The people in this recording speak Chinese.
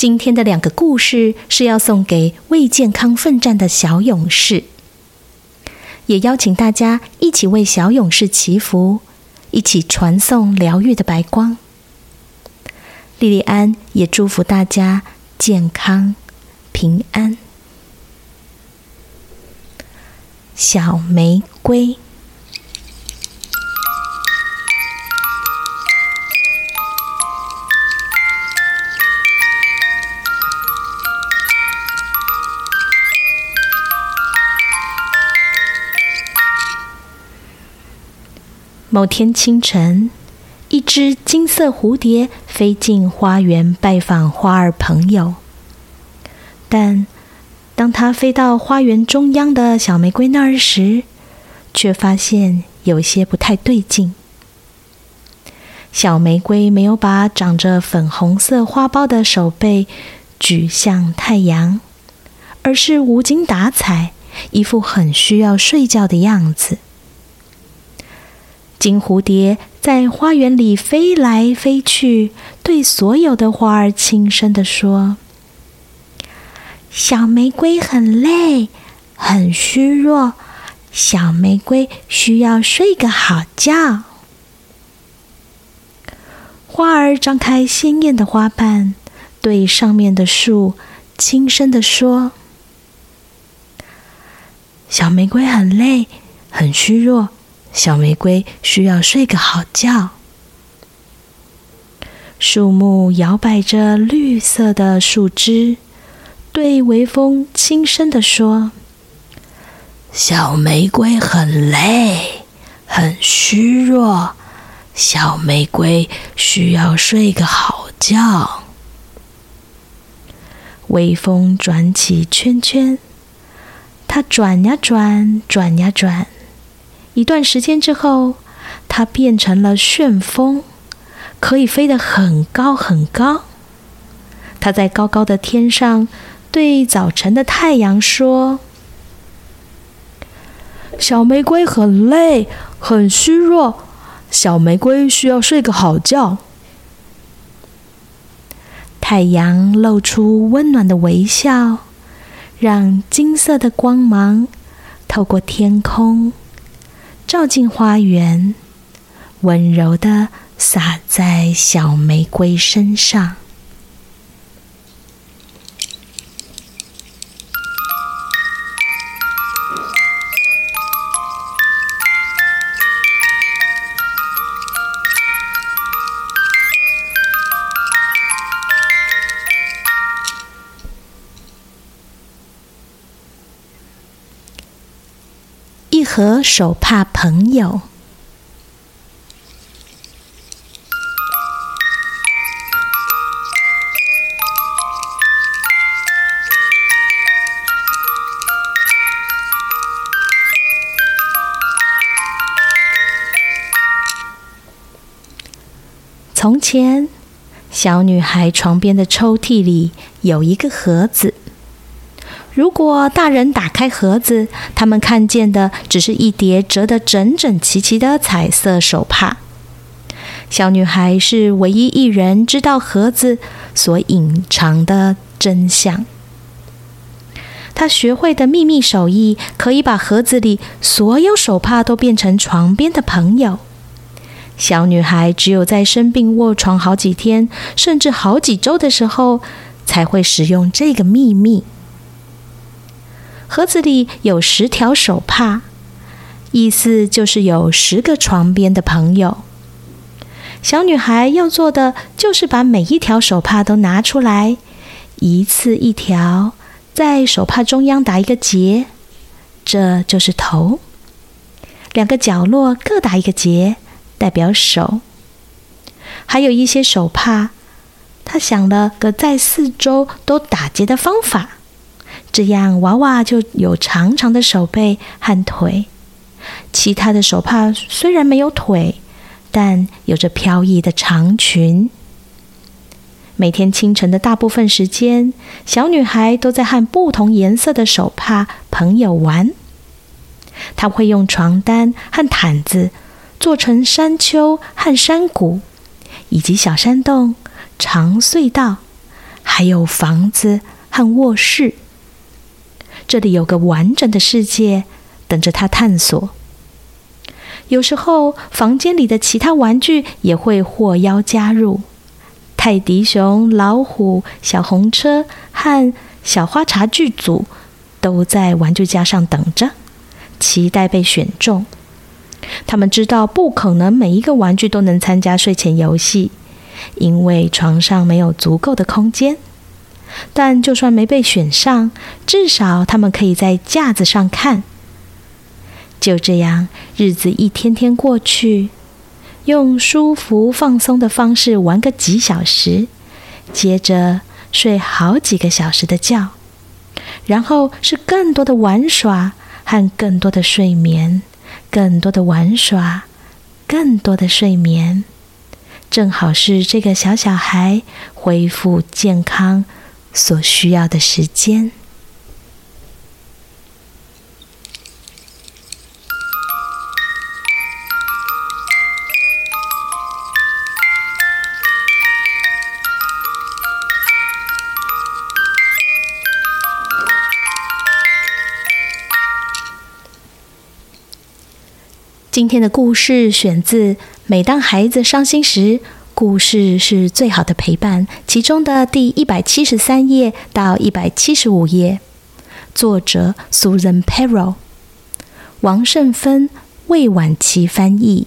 今天的两个故事是要送给为健康奋战的小勇士，也邀请大家一起为小勇士祈福，一起传送疗愈的白光。莉莉安也祝福大家健康平安。小玫瑰。某天清晨，一只金色蝴蝶飞进花园拜访花儿朋友。但当它飞到花园中央的小玫瑰那儿时，却发现有些不太对劲。小玫瑰没有把长着粉红色花苞的手背举向太阳，而是无精打采，一副很需要睡觉的样子。金蝴蝶在花园里飞来飞去，对所有的花儿轻声地说：“小玫瑰很累，很虚弱，小玫瑰需要睡个好觉。”花儿张开鲜艳的花瓣，对上面的树轻声地说：“小玫瑰很累，很虚弱。”小玫瑰需要睡个好觉。树木摇摆着绿色的树枝，对微风轻声地说：“小玫瑰很累，很虚弱，小玫瑰需要睡个好觉。”微风转起圈圈，它转呀转，转呀转。一段时间之后，它变成了旋风，可以飞得很高很高。它在高高的天上对早晨的太阳说：“小玫瑰很累，很虚弱，小玫瑰需要睡个好觉。”太阳露出温暖的微笑，让金色的光芒透过天空。照进花园，温柔的洒在小玫瑰身上。和手帕朋友。从前，小女孩床边的抽屉里有一个盒子。如果大人打开盒子，他们看见的只是一叠折得整整齐齐的彩色手帕。小女孩是唯一一人知道盒子所隐藏的真相。她学会的秘密手艺，可以把盒子里所有手帕都变成床边的朋友。小女孩只有在生病卧床好几天，甚至好几周的时候，才会使用这个秘密。盒子里有十条手帕，意思就是有十个床边的朋友。小女孩要做的就是把每一条手帕都拿出来，一次一条，在手帕中央打一个结，这就是头。两个角落各打一个结，代表手。还有一些手帕，她想了个在四周都打结的方法。这样，娃娃就有长长的手背和腿。其他的手帕虽然没有腿，但有着飘逸的长裙。每天清晨的大部分时间，小女孩都在和不同颜色的手帕朋友玩。她会用床单和毯子做成山丘和山谷，以及小山洞、长隧道。还有房子和卧室。这里有个完整的世界等着他探索。有时候，房间里的其他玩具也会获邀加入。泰迪熊、老虎、小红车和小花茶剧组都在玩具架上等着，期待被选中。他们知道不可能每一个玩具都能参加睡前游戏，因为床上没有足够的空间。但就算没被选上，至少他们可以在架子上看。就这样，日子一天天过去，用舒服放松的方式玩个几小时，接着睡好几个小时的觉，然后是更多的玩耍和更多的睡眠，更多的玩耍，更多的睡眠，正好是这个小小孩恢复健康所需要的时间。今天的故事选自《每当孩子伤心时，故事是最好的陪伴》其中的第一百七十三页到一百七十五页，作者 Susan Perro，王胜芬、魏婉琪翻译。